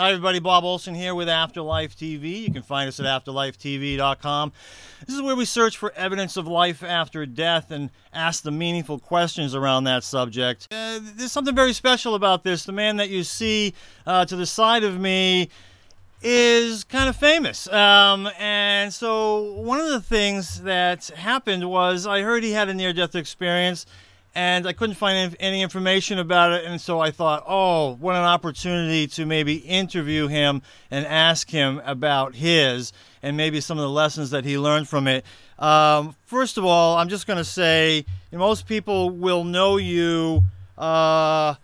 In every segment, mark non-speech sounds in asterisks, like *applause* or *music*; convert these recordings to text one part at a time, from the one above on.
Hi, everybody. Bob Olson here with Afterlife TV. You can find us at afterlifetv.com. This is where we search for evidence of life after death and ask the meaningful questions around that subject. Uh, there's something very special about this. The man that you see uh, to the side of me is kind of famous. Um, and so, one of the things that happened was I heard he had a near death experience and I couldn't find any information about it. And so I thought, oh, what an opportunity to maybe interview him and ask him about his and maybe some of the lessons that he learned from it. Um, first of all, I'm just going to say most people will know you, uh,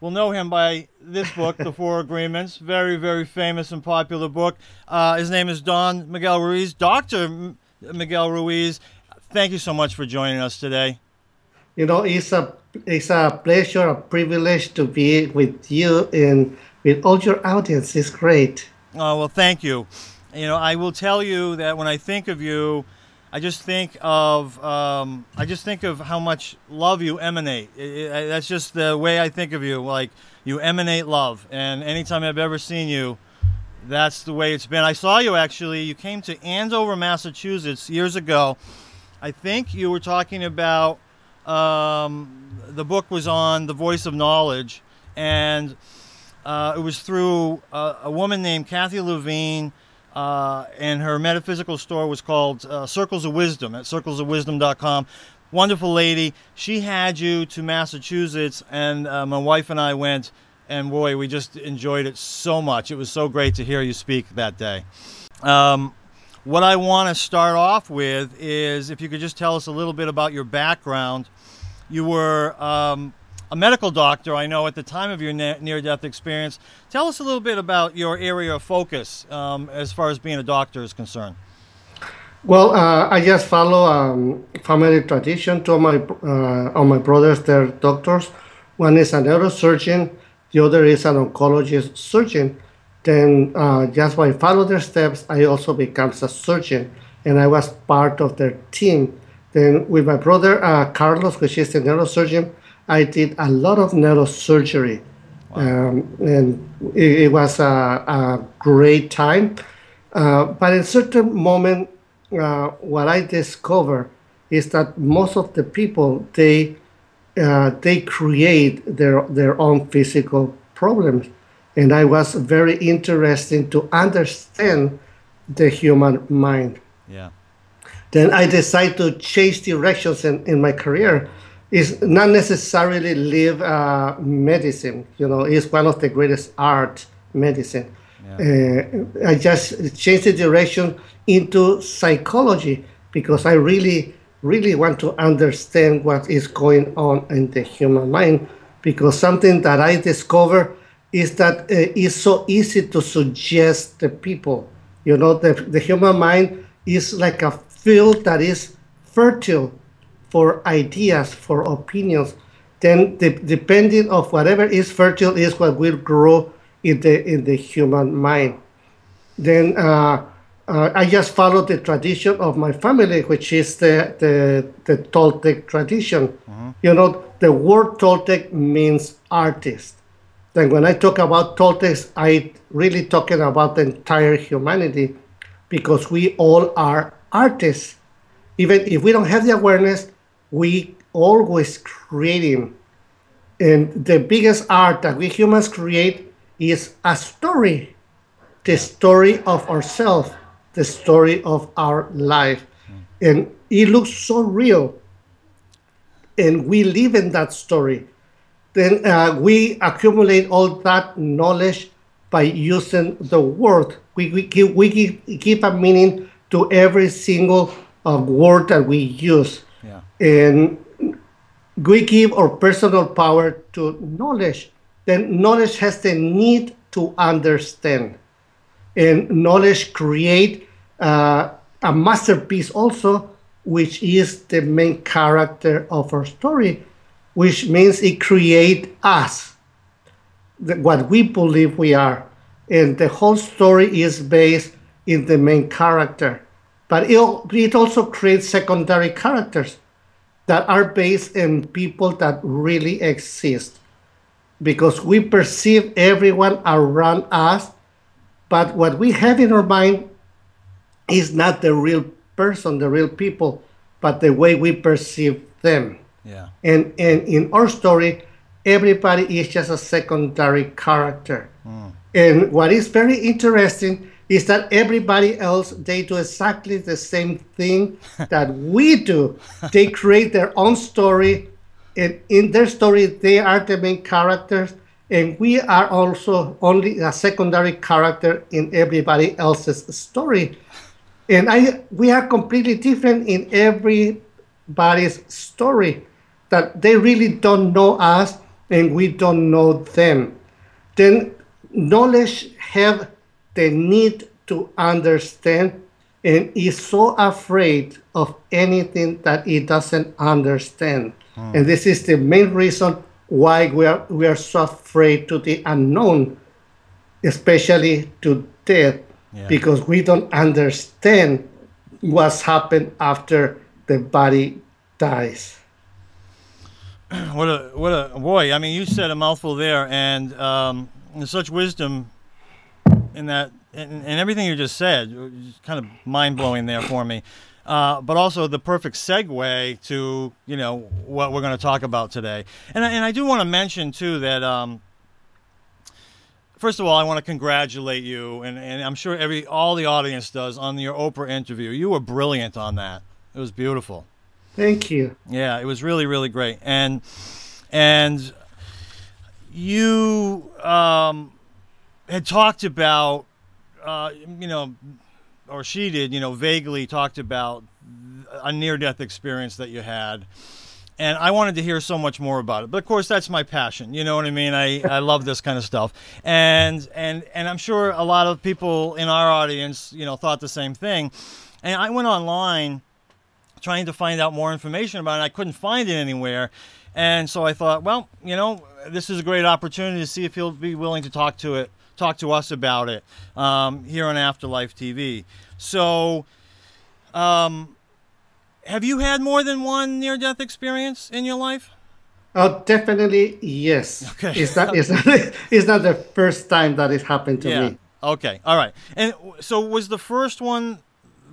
will know him by this book, The Four Agreements. Very, very famous and popular book. Uh, his name is Don Miguel Ruiz. Dr. Miguel Ruiz, thank you so much for joining us today you know, it's a it's a pleasure, a privilege to be with you and with all your audience. It's great. Oh well, thank you. You know, I will tell you that when I think of you, I just think of um, I just think of how much love you emanate. It, it, that's just the way I think of you. Like you emanate love, and anytime I've ever seen you, that's the way it's been. I saw you actually. You came to Andover, Massachusetts years ago. I think you were talking about um, the book was on the voice of knowledge, and uh, it was through a, a, woman named Kathy Levine, uh, and her metaphysical store was called uh, Circles of Wisdom at circlesofwisdom.com. Wonderful lady. She had you to Massachusetts, and uh, my wife and I went, and boy, we just enjoyed it so much. It was so great to hear you speak that day. Um, what I want to start off with is if you could just tell us a little bit about your background. You were um, a medical doctor, I know, at the time of your near death experience. Tell us a little bit about your area of focus um, as far as being a doctor is concerned. Well, uh, I just follow um, family tradition. Two of my, uh, my brothers, they're doctors. One is a neurosurgeon, the other is an oncologist surgeon then uh, just by follow their steps, I also becomes a surgeon, and I was part of their team. Then with my brother uh, Carlos, which is a neurosurgeon, I did a lot of neurosurgery, wow. um, and it, it was a, a, great time. Uh, but in a certain moment, uh, what I discovered is that most of the people they uh, they create their their own physical problems and I was very interested to understand the human mind. Yeah. Then I decided to change directions in, in my career. Is not necessarily live uh, medicine. You know, it's one of the greatest art, medicine. Yeah. Uh, I just changed the direction into psychology because I really, really want to understand what is going on in the human mind. Because something that I discovered is that uh, it's so easy to suggest the people. You know, the, the human mind is like a field that is fertile for ideas, for opinions. Then, the, depending of whatever is fertile is what will grow in the in the human mind. Then uh, uh, I just follow the tradition of my family, which is the the, the Toltec tradition. Mm-hmm. You know, the word Toltec means artist then when I talk about Toltecs, I really talking about the entire humanity because we all are artists. Even if we don't have the awareness, we always creating. And the biggest art that we humans create is a story, the story of ourselves, the story of our life. Mm. And it looks so real. And we live in that story then uh, we accumulate all that knowledge by using the word. We, we, give, we give, give a meaning to every single uh, word that we use. Yeah. And we give our personal power to knowledge. Then knowledge has the need to understand. And knowledge create uh, a masterpiece also, which is the main character of our story which means it creates us, what we believe we are. And the whole story is based in the main character. But it, it also creates secondary characters that are based in people that really exist. because we perceive everyone around us, but what we have in our mind is not the real person, the real people, but the way we perceive them. Yeah. And and in our story, everybody is just a secondary character. Hmm. And what is very interesting is that everybody else they do exactly the same thing that we do. *laughs* They create their own story, and in their story they are the main characters, and we are also only a secondary character in everybody else's story. And I we are completely different in everybody's story that they really don't know us and we don't know them. Then knowledge have the need to understand and is so afraid of anything that it doesn't understand. And this is the main reason why we are we are so afraid to the unknown, especially to death, Yeah. because we don't understand what's happened after the body dies. *clears throat* What a what a boy! I mean, you said a mouthful there, and um, such wisdom in that, and, and everything you just said, was kind of mind blowing there for me. Uh, but also the perfect segue to you know what we're going to talk about today, and I, and I do want to mention too that. Um, First of all, I want to congratulate you, and, and I'm sure every all the audience does on your Oprah interview. You were brilliant on that. It was beautiful. Thank you. Yeah, it was really really great, and and you um, had talked about uh, you know, or she did, you know, vaguely talked about a near death experience that you had. And I wanted to hear so much more about it. But of course that's my passion. You know what I mean? I, I *laughs* love this kind of stuff. And and and I'm sure a lot of people in our audience, you know, thought the same thing. And I went online trying to find out more information about it. I couldn't find it anywhere. And so I thought, well, you know, this is a great opportunity to see if he'll be willing to talk to it, talk to us about it um, here on Afterlife TV. So, um, have you had more than one near-death experience in your life? Oh, definitely yes. Okay. It's not. It's not. *laughs* The first time that it happened to yeah. me. Okay. All right. And so was the first one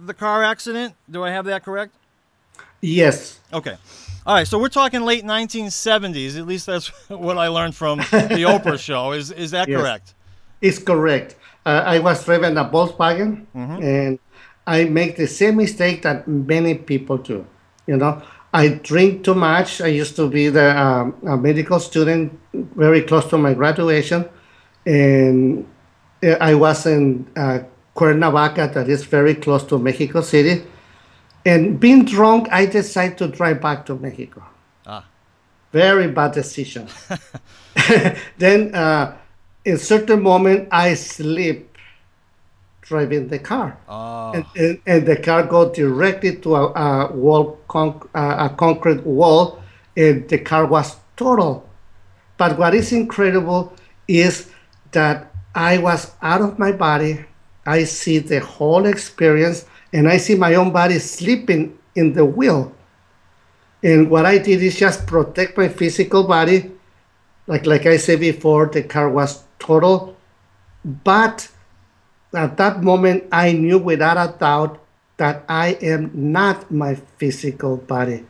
the car accident? Do I have that correct? Yes. Okay. All right. So we're talking late 1970s. At least that's *laughs* what I learned from the *laughs* Oprah show. Is is that Yes. correct? It's correct. Uh, I was driving a Volkswagen, and I make the same mistake that many people do. You know, I drink too much. I used to be the um, a medical student, very close to my graduation, and uh, I was in uh, Cuernavaca, that is very close to Mexico City. And being drunk, I decided to drive back to Mexico. Ah. Very bad decision. *laughs* *laughs* then, uh, in certain moment, I sleep driving the car, Oh. and, and, and the car go directly to a, a wall, conc- uh, a concrete wall, and the car was total. But what is incredible is that I was out of my body. I see the whole experience, and I see my own body sleeping in the wheel. And what I did is just protect my physical body. Like like I said before, the car was total. But at that moment, I knew without a doubt that I am not my physical body.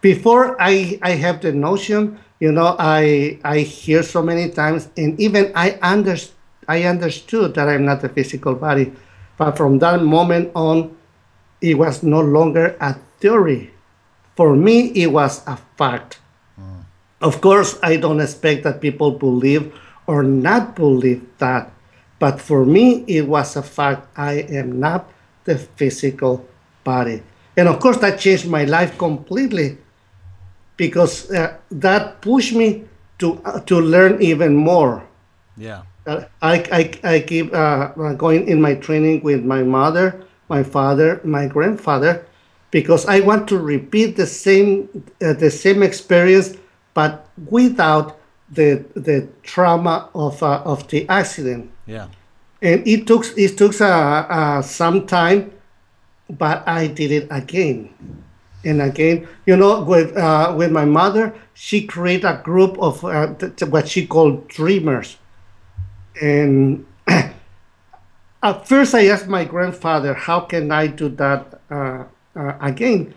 Before I, I have the notion, you know, I I hear so many times, and even I under, I understood that I'm not the physical body. But from that moment on, it was no longer a theory. For me, it was a fact. Mm. Of course, I don't expect that people believe or not believe that. But for me, it was a fact. I am not the physical body. And of course, that changed my life completely because uh, that pushed me to, uh, to learn even more. Yeah. Uh, I, I, I keep uh, going in my training with my mother, my father, my grandfather, because I want to repeat the same uh, the same experience, but without the the trauma of uh, of the accident. Yeah. And it took it took uh, uh, some time, but I did it again. and again. You know, with uh, with my mother, she created a group of uh, th- th- what she called dreamers, and *clears throat* at first I asked my grandfather, "How can I do that uh, uh, again?"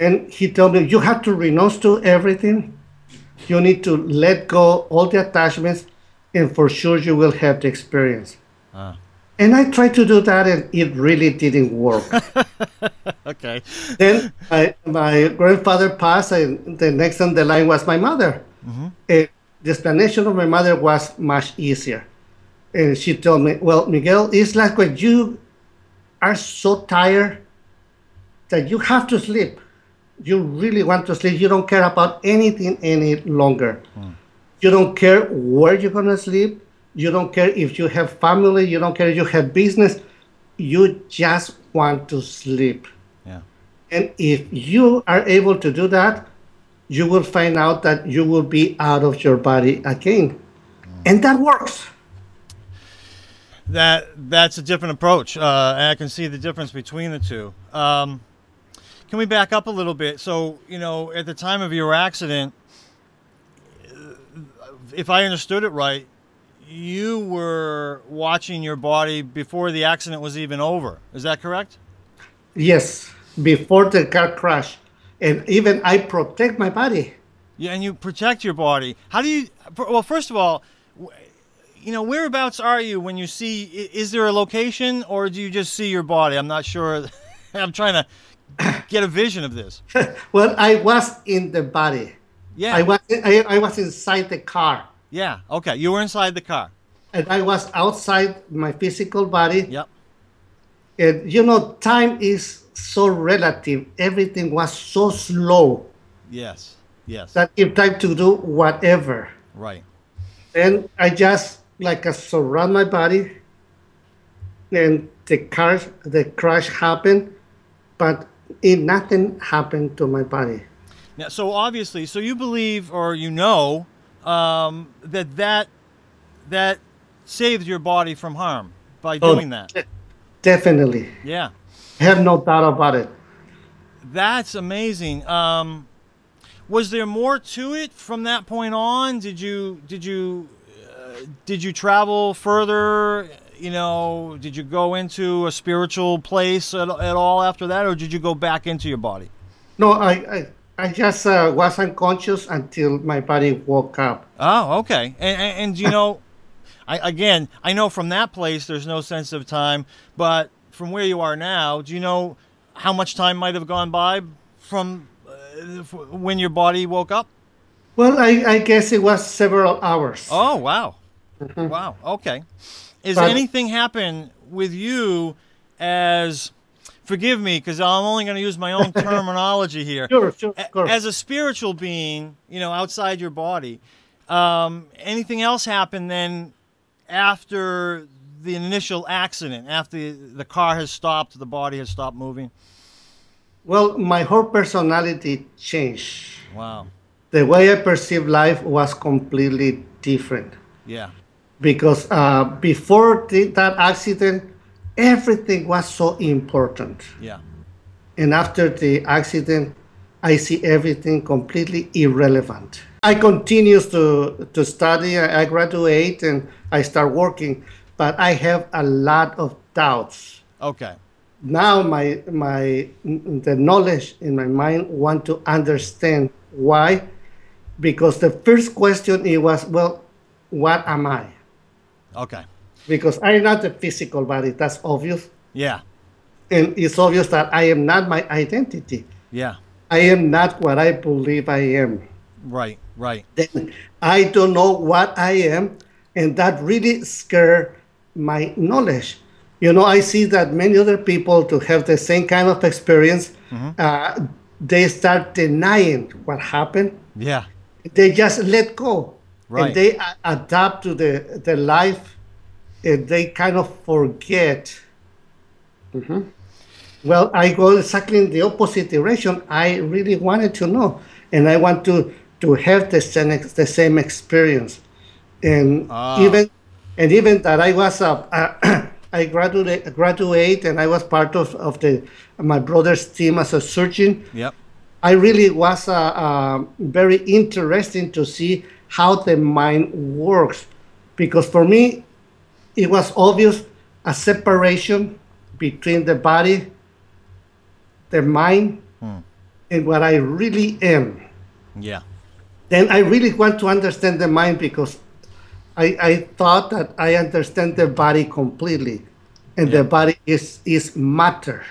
And he told me, "You have to renounce to everything. You need to let go all the attachments, and for sure you will have the experience." Ah. And I tried to do that, and it really didn't work. *laughs* Okay. then my, my grandfather passed, and the next on the line was my mother. Eh, the explanation of my mother was much easier. And she told me, Well, Miguel, it's like when you are so tired that you have to sleep. You really want to sleep. You don't care about anything any longer. You don't care where you're going to sleep. You don't care if you have family. You don't care if you have business. You just want to sleep. Yeah. And if you are able to do that, you will find out that you will be out of your body again. And that works. That that's a different approach, uh, and I can see the difference between the two. Um, can we back up a little bit? So, you know, at the time of your accident, if I understood it right, you were watching your body before the accident was even over. Is that correct? Yes, before the car crash. And even I protect my body. Yeah, and you protect your body. How do you? Well, first of all, you know, whereabouts are you when you see? Is there a location, or do you just see your body? I'm not sure. *laughs* I'm trying to *coughs* get a vision of this. *laughs* Well, I was in the body. Yeah. I was I, I was inside the car. Yeah. Okay. You were inside the car. And I was outside my physical body. Yep. And you know, time is so relative. Everything was so slow Yes. Yes. that it time to do whatever. right. And I just like uh, surround my body, and the car, the crash happened, but it nothing happened to my body. Now, so obviously, so you believe or you know um, that that that saves your body from harm by Oh. doing that. Definitely, Yeah. I have no doubt about it. That's amazing. Um, was there more to it from that point on? Did you did you uh, did you travel further? You know, did you go into a spiritual place at, at all after that, or did you go back into your body? No, I I, I just uh, was unconscious until my body woke up. Oh, okay. And, and, and you know, *laughs* I again, I know from that place there's no sense of time, but from where you are now, do you know how much time might have gone by from uh, when your body woke up? Well, I, I guess it was several hours. Oh, wow. Wow. Okay. Is But- anything happen with you as forgive me because I'm only going to use my own *laughs* terminology here. Sure, sure, A- of course. As a spiritual being, you know, outside your body, um, anything else happen then after the initial accident, after the car has stopped, the body has stopped moving? well, my whole personality changed. Wow. The way I perceived life was completely different. Yeah. Because uh, before the, that accident, everything was so important. Yeah. And after the accident, I see everything completely irrelevant. I continue to, to study, I I graduate, and I start working, but I have a lot of doubts. Okay. Now my, my, the knowledge in my mind want to understand why, because the first question it was, well, what am I? Okay. because I'm not a physical body. That's obvious, Yeah. and it's obvious that I am not my identity. Yeah. I am not what I believe I am. Right. Right. Then I don't know what I am, and that really scare my knowledge. You know, I see that many other people to have the same kind of experience, uh, they start denying what happened. Yeah. They just let go, Right. and they a- adapt to the the life, and they kind of forget. Mhm. Well, I go exactly in the opposite direction. I really wanted to know, and I want to to have the same the same experience, and Ah. even and even that I was a. Uh, *clears throat* graduate, graduate, and I was part of, of the my brother's team as a surgeon. Yep. I really was uh, uh, very interesting to see how the mind works, because for me, it was obvious a separation between the body, the mind, hmm. and what I really am. Yeah. Then I really want to understand the mind because I, I thought that I understand the body completely, and Yeah. the body is is matter,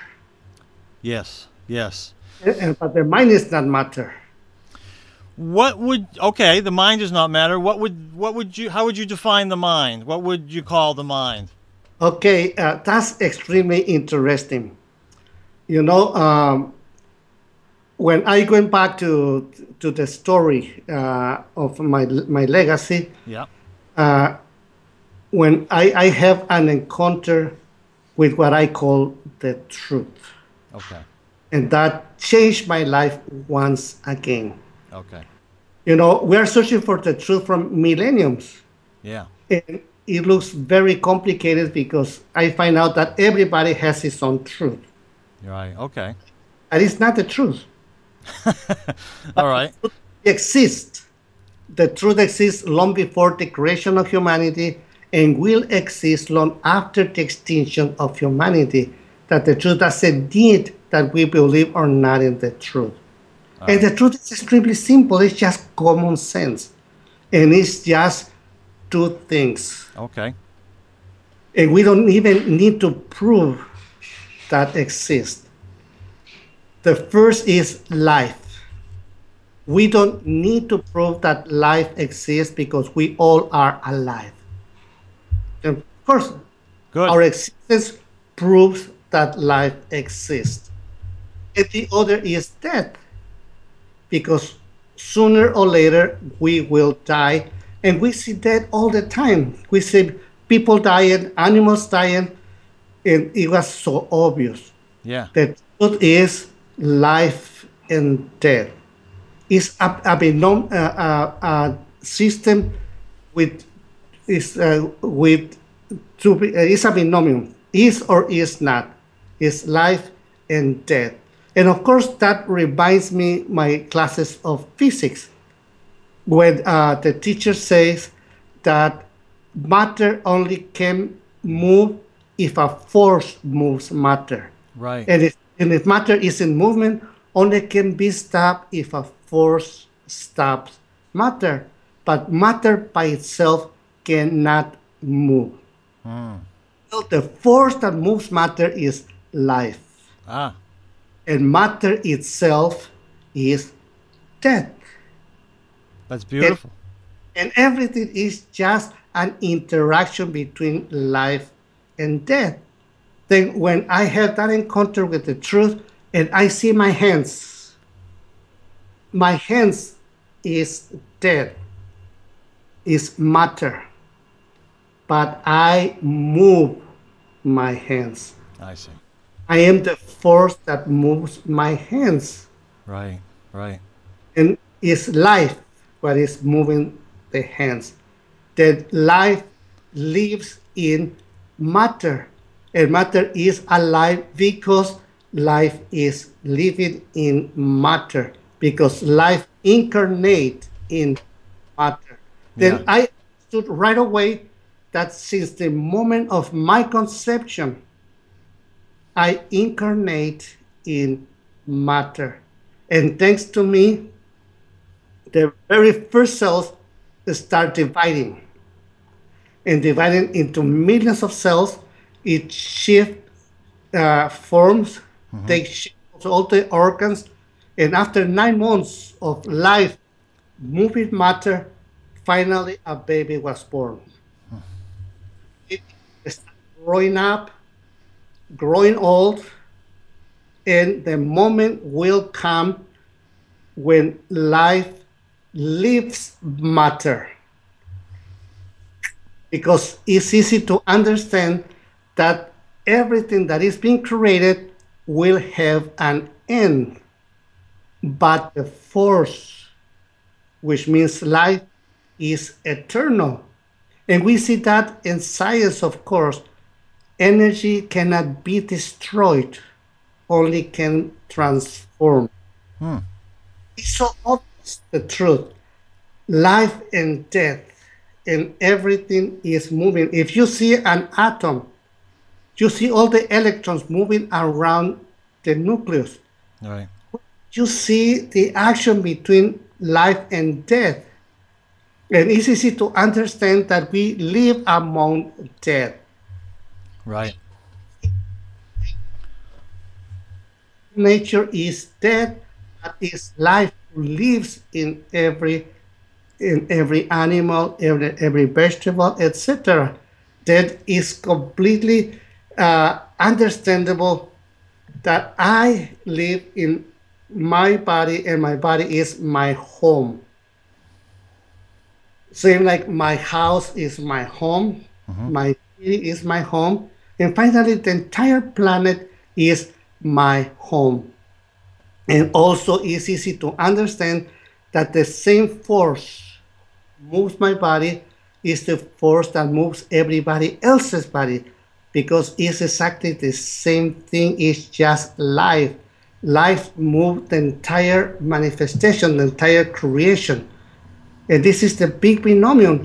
Yes. Yes. And- and- but the mind is not matter. What would okay? The mind does not matter. What would what would you? How would you define the mind? What would you call the mind? Okay, uh, that's extremely interesting. You know, um, when I went back to to the story uh, of my my legacy, Yeah. uh, when I, I have an encounter with what I call the truth, Okay. and that changed my life once again. Okay. You know, we are searching for the truth from millenniums. Yeah. And it looks very complicated because I find out that everybody has his own truth. Right. Okay. And it's not the truth. *laughs* All right. It exists. The truth exists long before the creation of humanity and will exist long after the extinction of humanity. That the truth doesn't need that we believe or not in the truth. Ah. And the truth is extremely simple. It's just common sense. And it's just two things. Okay. And we don't even need to prove that exists. The first is life. We don't need to prove that life exists because we all are alive. And of course, Good. our existence proves that life exists. And the other is death. Because sooner or later we will die. And we see that all the time. We see people dying, animals dying, and it was so obvious. Yeah. The truth is life and death. It's a, a, binom- a system with is uh, with two, uh, it's a binomium is or is not is life and death and of course that reminds me my classes of physics when uh, the teacher says that matter only can move if a force moves matter Right. and if, and if matter is in movement, only can be stopped if a force stops matter. But matter by itself cannot move. So the force that moves matter is life, ah. And matter itself is death. That's beautiful. And everything is just an interaction between life and death. Then, when I have that encounter with the truth and I see my hands, my hands is dead, is matter, but I move my hands. I see. I am the force that moves my hands Right. Right. and it's life what is moving the hands. That life lives in matter, and matter is alive because life is living in matter, because life incarnate in matter. Then Yeah. I understood right away that since the moment of my conception, I incarnate in matter. And thanks to me, the very first cells start dividing. And dividing into millions of cells, it shift uh, forms, they shift all the organs. And after nine months of life, moving matter, finally a baby was born. It started growing up, growing old, and the moment will come when life leaves matter. Because it's easy to understand that everything that is being created will have an end. But the force, which means life, is eternal. And we see that in science, of course. Energy cannot be destroyed, only can transform. Hmm. it's so obvious the truth. Life and death and everything is moving. If you see an atom, you see all the electrons moving around the nucleus. Right. You see the action between life and death. And it's easy to understand that we live among death. Right. Nature is dead, but is life lives in every in every animal, every, every vegetable, etc. That is completely uh, understandable that I live in my body and my body is my home. Same like my house is my home, my city is my home, and finally the entire planet is my home. And also it's easy to understand that the same force moves my body is the force that moves everybody else's body because it's exactly the same thing. It's just life. Life moves the entire manifestation the entire creation. And this is the big binomial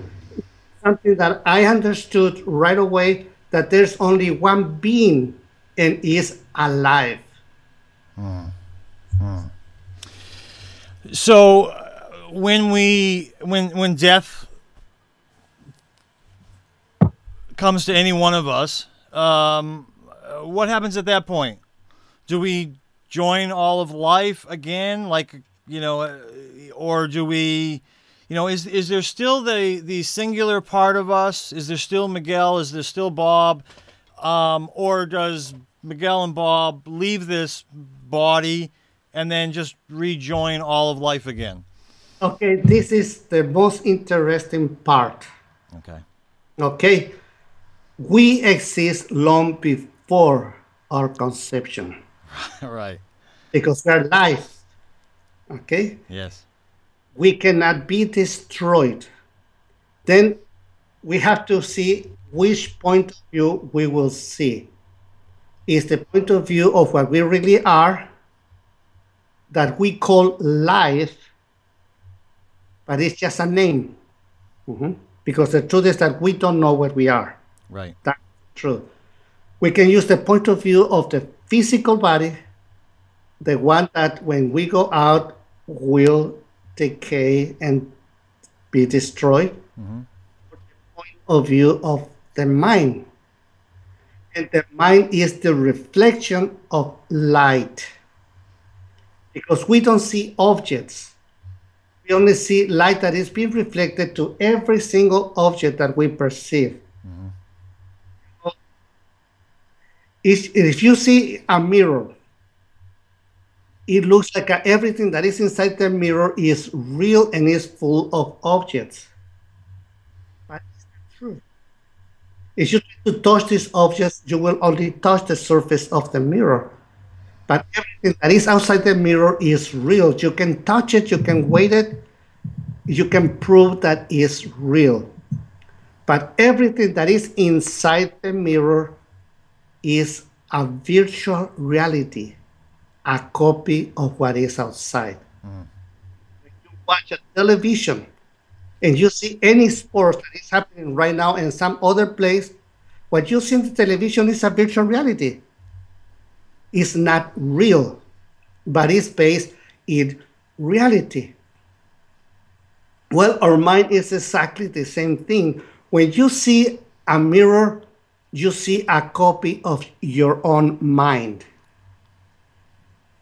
something that i understood right away that there's only one being and is alive So uh, when we when when death comes to any one of us, um, what happens at that point? Do we join all of life again, like you know, uh, or do we? You know, is is there still the the singular part of us? Is there still Miguel? Is there still Bob? Um, or does Miguel and Bob leave this body and then just rejoin all of life again? okay this is the most interesting part Okay. Okay, we exist long before our conception *laughs* right. because we are life. Okay, Yes. We cannot be destroyed. Then we have to see which point of view we will see. Is the point of view of what we really are, that we call life, but it's just a name. Mhm. Because the truth is that we don't know what we are. Right. That's true. We can use the point of view of the physical body, the one that when we go out will decay and be destroyed. From the point of view of the mind. And the mind is the reflection of light. Because we don't see objects. We only see light that is being reflected to every single object that we perceive. Mm-hmm. If, if you see a mirror, it looks like everything that is inside the mirror is real and is full of objects. But it's not true. If you try to touch these objects, you will only touch the surface of the mirror. But everything that is outside the mirror is real. You can touch it, you can weigh it, you can prove that it's real. But everything that is inside the mirror is a virtual reality, a copy of what is outside. When you watch a television and you see any sports that is happening right now in some other place, what you see in the television is a virtual reality. It's not real, but it's based in reality. Well, our mind is exactly the same thing. When you see a mirror, you see a copy of your own mind.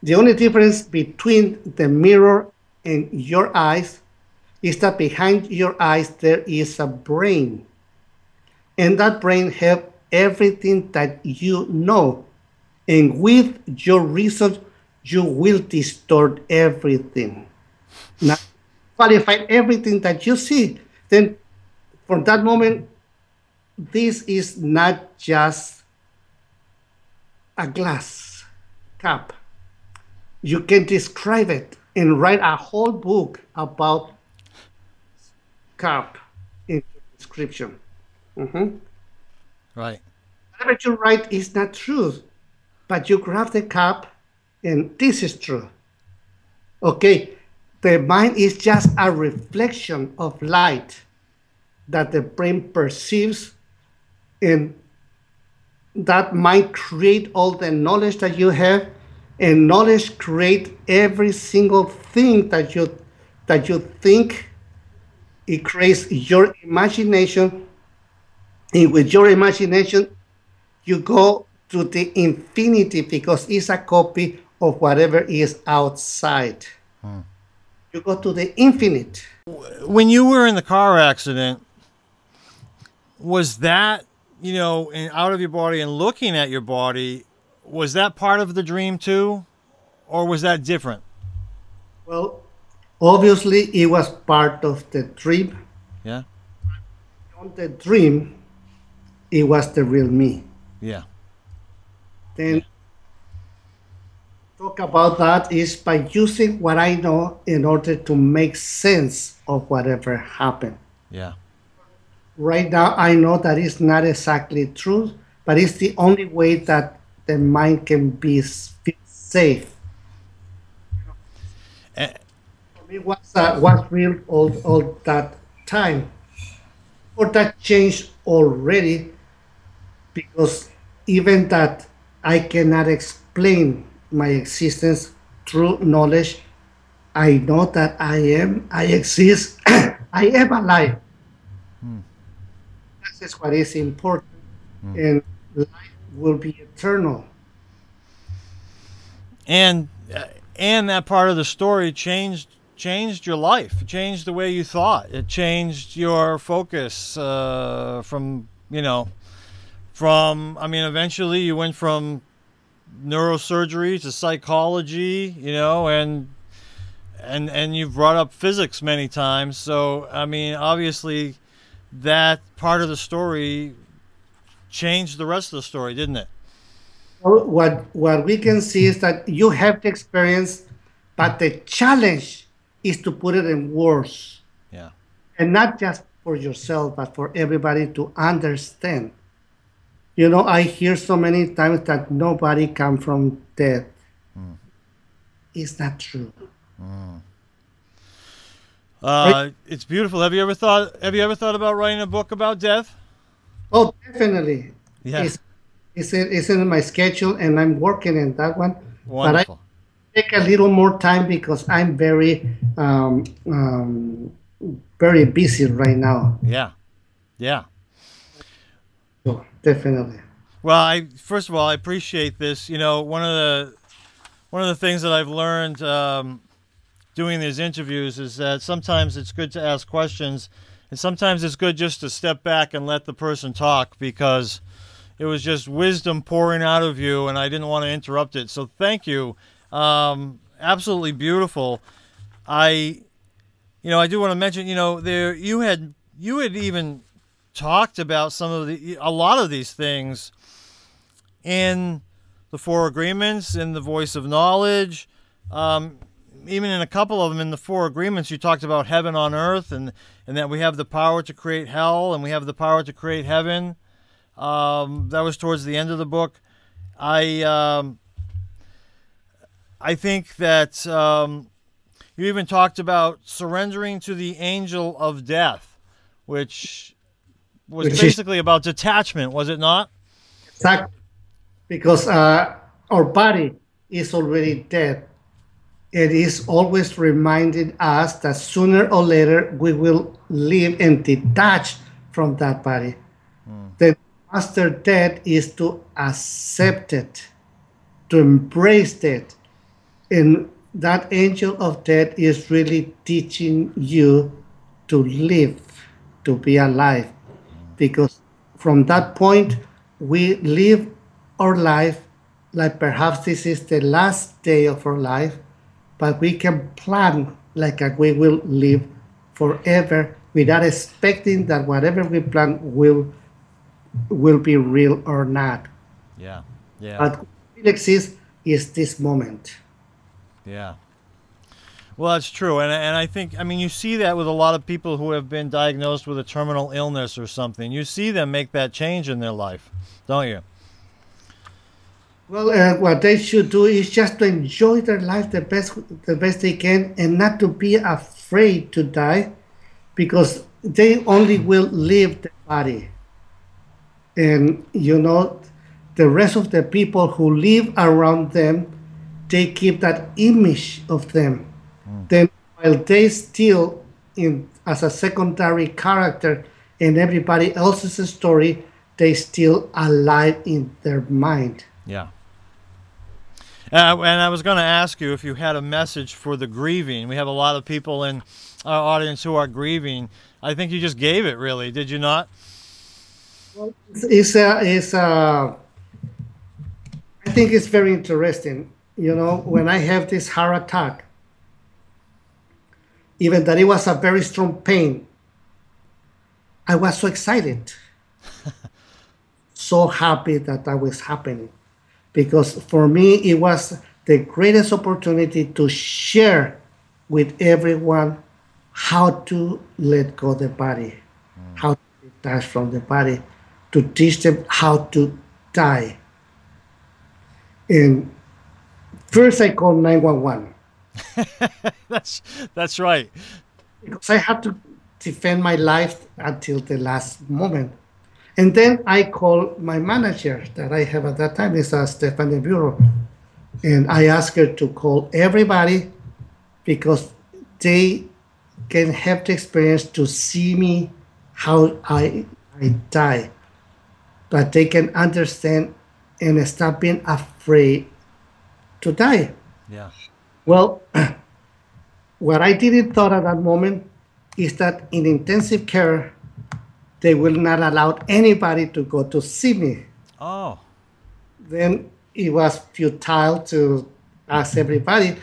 The only difference between the mirror and your eyes is that behind your eyes there is a brain. And that brain have everything that you know. And with your reason, you will distort everything. Now, qualify everything that you see. Then from that moment, this is not just a glass cup. You can describe it and write a whole book about cup in description. Mhm. Right. Whatever you write is not true, but you grab the cup and this is true. Okay, the mind is just a reflection of light that the brain perceives and that might create all the knowledge that you have and knowledge create every single thing that you that you think. It creates your imagination. And with your imagination you go to the infinity because it's a copy of whatever is outside. Hmm. You go to the infinite. When you were in the car accident, was that, you know, in, out of your body and looking at your body, was that part of the dream too? Or was that different? well obviously it was part of the dream Yeah. on the dream it was the real me Yeah. then talk about that is by using what I know in order to make sense of whatever happened. Yeah. Right now, I know that it's not exactly true, but it's the only way that the mind can be feel safe. Eh, For me, what's uh, real all, all that time? Or that changed already because even that I cannot explain my existence through knowledge. I know that I am, I exist, *coughs* I am alive. This is what is important, and life will be eternal. and and that part of the story changed changed your life changed the way you thought it changed your focus uh, from you know from i mean eventually you went from neurosurgery to psychology you know and and and you've brought up physics many times so i mean obviously that part of the story changed the rest of the story didn't it Well, What what we can see is that you have the experience, but the challenge is to put it in words, yeah and not just for yourself, but for everybody to understand. You know, I hear so many times that nobody come from death. It's not true. Uh, it's beautiful. Have you ever thought? Have you ever thought about writing a book about death? Oh, definitely. Yeah, It's, it's, in- it's in my schedule, and I'm working in that one. wonderful. But I take a little more time because I'm very, um, um, very busy right now. Yeah, yeah. So definitely. Well, I first of all, I appreciate this. You know, one of the one of the things that I've learned um, doing these interviews is that sometimes it's good to ask questions, and sometimes it's good just to step back and let the person talk because it was just wisdom pouring out of you, and I didn't want to interrupt it. So thank you. Um, absolutely beautiful. I, you know, I do want to mention, you know, there you had you had even talked about some of the a lot of these things in the four agreements in the voice of knowledge um, even in a couple of them in the four agreements you talked about heaven on earth and and that we have the power to create hell and we have the power to create heaven um, that was towards the end of the book i um, i think that um, you even talked about surrendering to the angel of death which was Which is- basically about detachment was it not Exactly. Because uh, our body is already dead. It is always reminding us that sooner or later we will live and detach from that body. Hmm. The master death is to accept it, to embrace it. And that angel of death is really teaching you to live, to be alive. Because from that point, we live our life like perhaps this is the last day of our life, but we can plan like a, we will live forever without expecting that whatever we plan will will be real or not. yeah yeah But what exists is this moment. Yeah. Well, that's true, and and I think I mean you see that with a lot of people who have been diagnosed with a terminal illness or something. You see them make that change in their life, don't you? Well, uh, what they should do is just to enjoy their life the best the best they can, and not to be afraid to die, because they only will leave the body. And you know, the rest of the people who live around them, they keep that image of them. Then while they still in as a secondary character in everybody else's story, they still alive in their mind. Yeah. Uh, and I was going to ask you if you had a message for the grieving. We have a lot of people in our audience who are grieving. I think you just gave it, really, did you not? It's a, it's a, I think it's very interesting. You know, when I have this heart attack, even that it was a very strong pain, I was so excited, *laughs* so happy that that was happening, because for me it was the greatest opportunity to share with everyone how to let go the body, mm. how to detach from the body, to teach them how to die. And first I called 911 *laughs* that's that's right. because I had to defend my life until the last moment. And then I called my manager that I have at that time is uh, Stephanie Bureau. And I asked her to call everybody because they can have the experience to see me how I, I die. But they can understand and stop being afraid to die. Yeah. Well, *clears throat* what I didn't thought at that moment is that in intensive care, they will not allow anybody to go to see me. Oh. Then it was futile to ask everybody.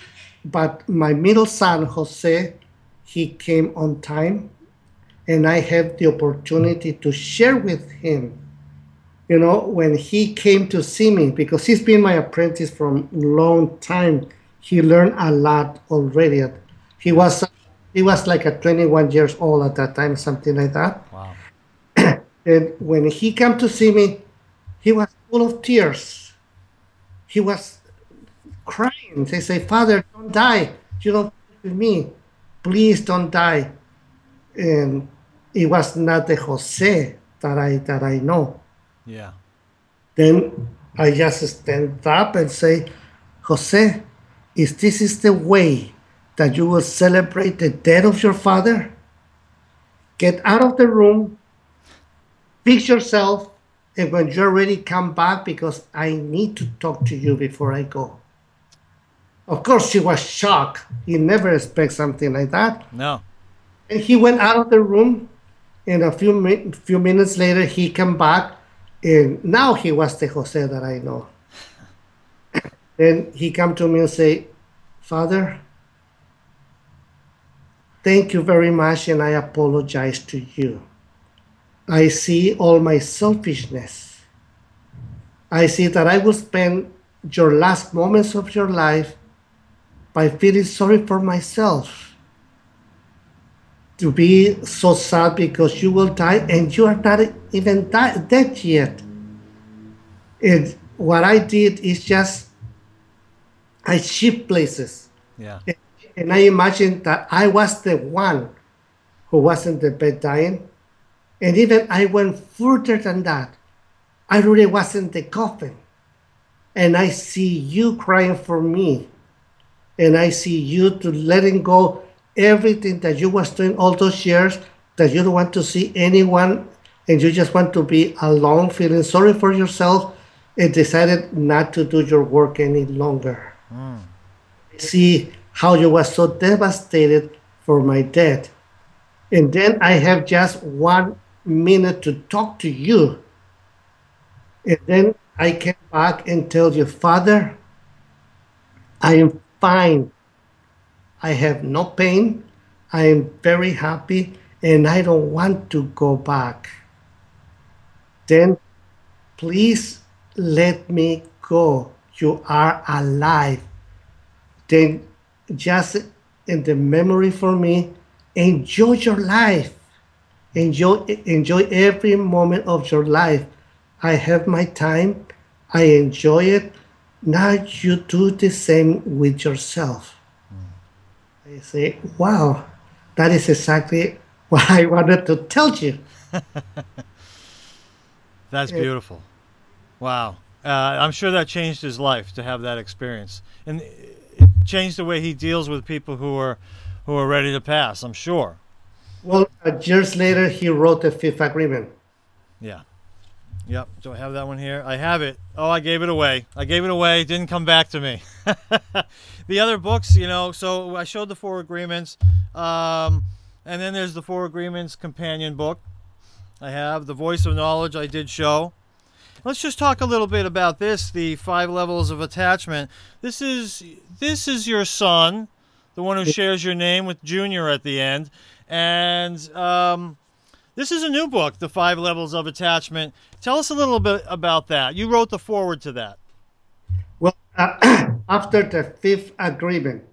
But my middle son, Jose, he came on time, and I had the opportunity to share with him. You know, when he came to see me, because he's been my apprentice from long time, he learned a lot already. He was he was like a 21 years old at that time, something like that. And when he came to see me, he was full of tears. He was crying. They say, Father, don't die. You don't with me. Please don't die. And it was not the Jose that I that I know. Yeah. Then I just stand up and say, Jose, if this is the way that you will celebrate the death of your father, get out of the room, fix yourself, and when you're ready, come back because I need to talk to you before I go. Of course, she was shocked. He never expect something like that. No. And he went out of the room, and a few mi- few minutes later, he came back, and now he was the Jose that I know. *coughs* then he come to me and say, Father, thank you very much, and I apologize to you. I see all my selfishness. I see that I will spend your last moments of your life by feeling sorry for myself to be so sad because you will die and you are not even die, dead yet. And what I did is just I shift places. Yeah. And I imagined that I was the one who wasn't the bed dying. And even I went further than that. I really was in the coffin. And I see you crying for me. And I see you to letting go everything that you was doing all those years that you don't want to see anyone and you just want to be alone feeling sorry for yourself and decided not to do your work any longer hmm. see how you was so devastated for my death and then i have just one minute to talk to you and then i came back and tell you father i am fine I have no pain. I am very happy and I don't want to go back. Then please let me go. You are alive. Then just in the memory for me, enjoy your life. Enjoy enjoy every moment of your life. I have my time. I enjoy it. now you do the same with yourself. Mm. I say, wow, that is exactly *laughs* what I wanted to tell you. *laughs* That's beautiful. Wow. Uh, I'm sure that changed his life to have that experience, and it changed the way he deals with people who are who are ready to pass. I'm sure. Well, uh, years later, he wrote the Fifth Agreement. Yeah. Yep. Do I have that one here? I have it. Oh, I gave it away. I gave it away. It didn't come back to me. *laughs* the other books, you know, so I showed the Four Agreements. Um, and then there's the Four Agreements companion book. I have the Voice of Knowledge. I did show. Let's just talk a little bit about this, the five levels of attachment. This is this is your son, the one who shares your name with Junior at the end, and um, this is a new book, The Five Levels of Attachment. Tell us a little bit about that. You wrote the foreword to that. Well, uh, *clears throat* after the fifth agreement,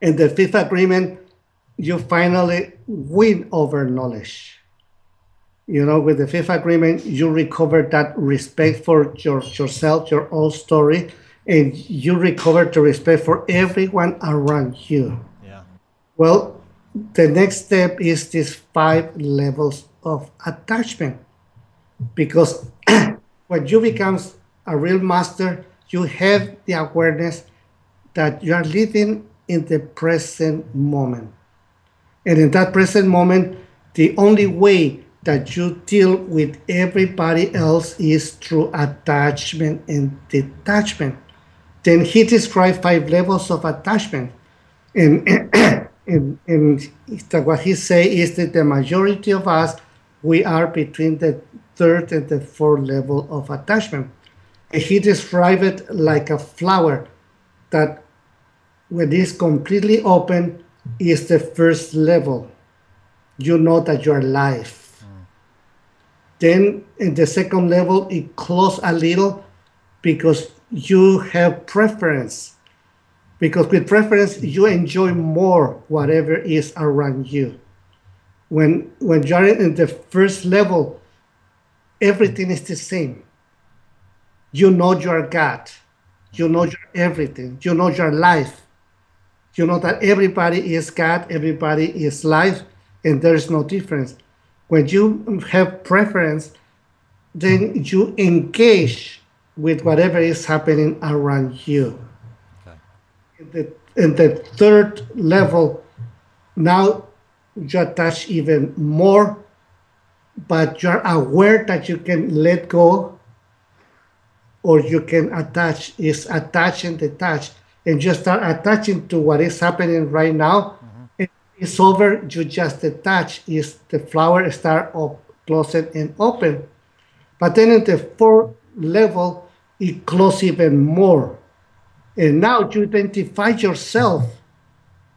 in the fifth agreement, you finally win over knowledge. You know, with the fifth agreement, you recover that respect for your, yourself, your own story, and you recover the respect for everyone around you. Yeah. Well, the next step is these five levels of attachment. Because *clears throat* when you become a real master, you have the awareness that you are living in the present moment. And in that present moment, the only way that you deal with everybody else is through attachment and detachment. Then he described five levels of attachment. And, *clears throat* and, what he say is that the majority of us, we are between the third and the fourth level of attachment. And he described it like a flower that when it's completely open, is the first level. You know that you're alive. Mm. Then in the second level, it closes a little because you have preference. Because with preference, you enjoy more whatever is around you. When when you're in the first level, everything is the same. You know you're God. You know you're everything. You know you're life you know that everybody is God, everybody is life, and there's no difference. When you have preference, then you engage with whatever is happening around you. The, in the third level, now you attach even more, but you're aware that you can let go or you can attach, is attach and detach and just start attaching to what is happening right now. Mm-hmm. It's over. You just attach. Is the flower start up, closing and open. But then in the fourth level, it closes even more. And now you identify yourself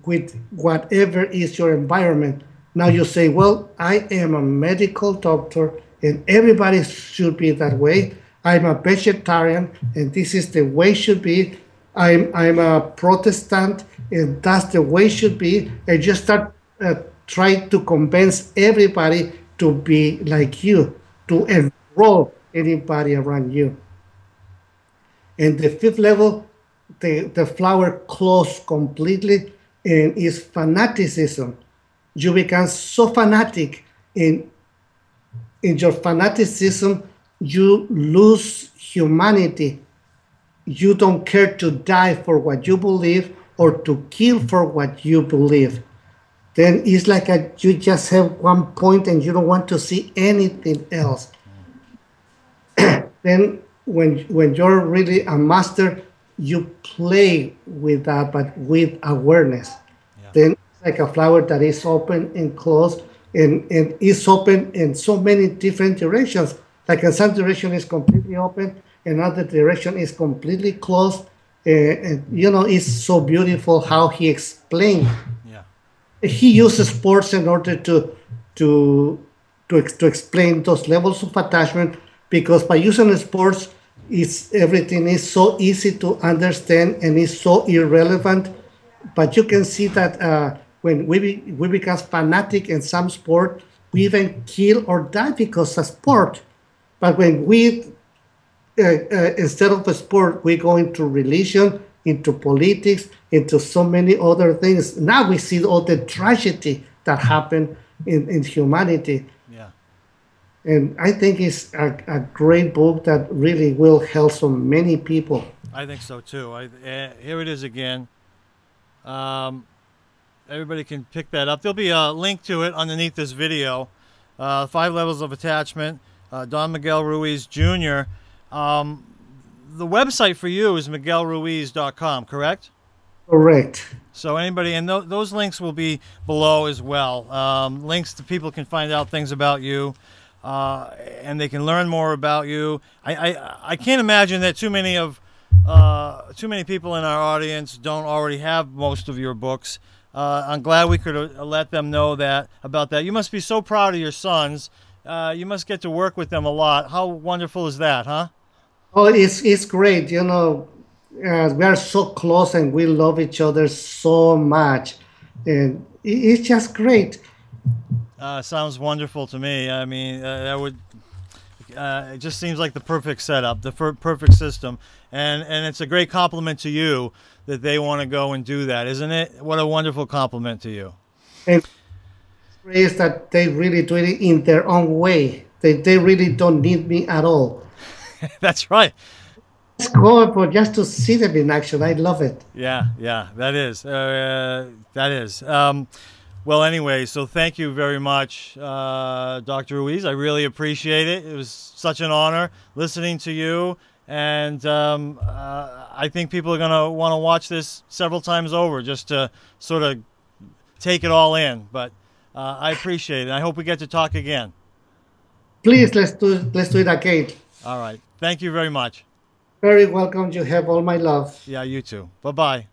with whatever is your environment. Now you say, well, I am a medical doctor and everybody should be that way. I'm a vegetarian and this is the way should be. I'm I'm a Protestant, and that's the way it should be. And just start uh, trying to convince everybody to be like you, to enroll anybody around you. And the fifth level, the, the flower closed completely and is fanaticism. You become so fanatic in in your fanaticism, you lose humanity. You don't care to die for what you believe or to kill for what you believe. Then it's like a, you just have one point and you don't want to see anything else. *clears throat* Then when when you're really a master you play with that but with awareness yeah. then it's like a flower that is open and closed and, and is open in so many different directions like in some direction is completely open another direction is completely closed. Uh, and you know, it's so beautiful how he explained. Yeah. He uses sports in order to to to, to explain those levels of attachment because by using sports, it's everything is so easy to understand and is so irrelevant. But you can see that uh, when we be, we become fanatic in some sport, we even kill or die because of sport. But when we uh, uh, instead of a sport, we go into religion, into politics, into so many other things. Now we see all the tragedy that happened in, in humanity. And I think it's a, a great book that really will help so many people. I think so too. I, uh, here it is again. Um, everybody can pick that up. There'll be a link to it underneath this video. Uh, five levels of attachment. Uh, Don Miguel Ruiz Jr. Um, the website for you is miguelruiz.com, correct? Correct. So anybody, and th- those links will be below as well. Um, links to people can find out things about you, uh, and they can learn more about you. I, I, I can't imagine that too many of uh, too many people in our audience don't already have most of your books. Uh, I'm glad we could uh, let them know that about that. You must be so proud of your sons. Uh, you must get to work with them a lot. How wonderful is that, huh? Oh, it's it's great. You know, uh, we are so close and we love each other so much, and it's just great. Uh, sounds wonderful to me. I mean, uh, that would. Uh, it just seems like the perfect setup, the per- perfect system, and and it's a great compliment to you that they want to go and do that, isn't it? What a wonderful compliment to you. And is that they really do it in their own way. They they really don't need me at all. *laughs* That's right. It's colorful just to see them in action. I love it. Yeah, yeah, that is. Uh, that is. Um, well, anyway, so thank you very much, uh, Dr. Ruiz. I really appreciate it. It was such an honor listening to you. And um, uh, I think people are going to want to watch this several times over just to sort of take it all in. But uh, I appreciate it. I hope we get to talk again. Please, let's do let's do it again. All right. Thank you very much. Very welcome. You have all my love. Yeah, you too. Bye bye.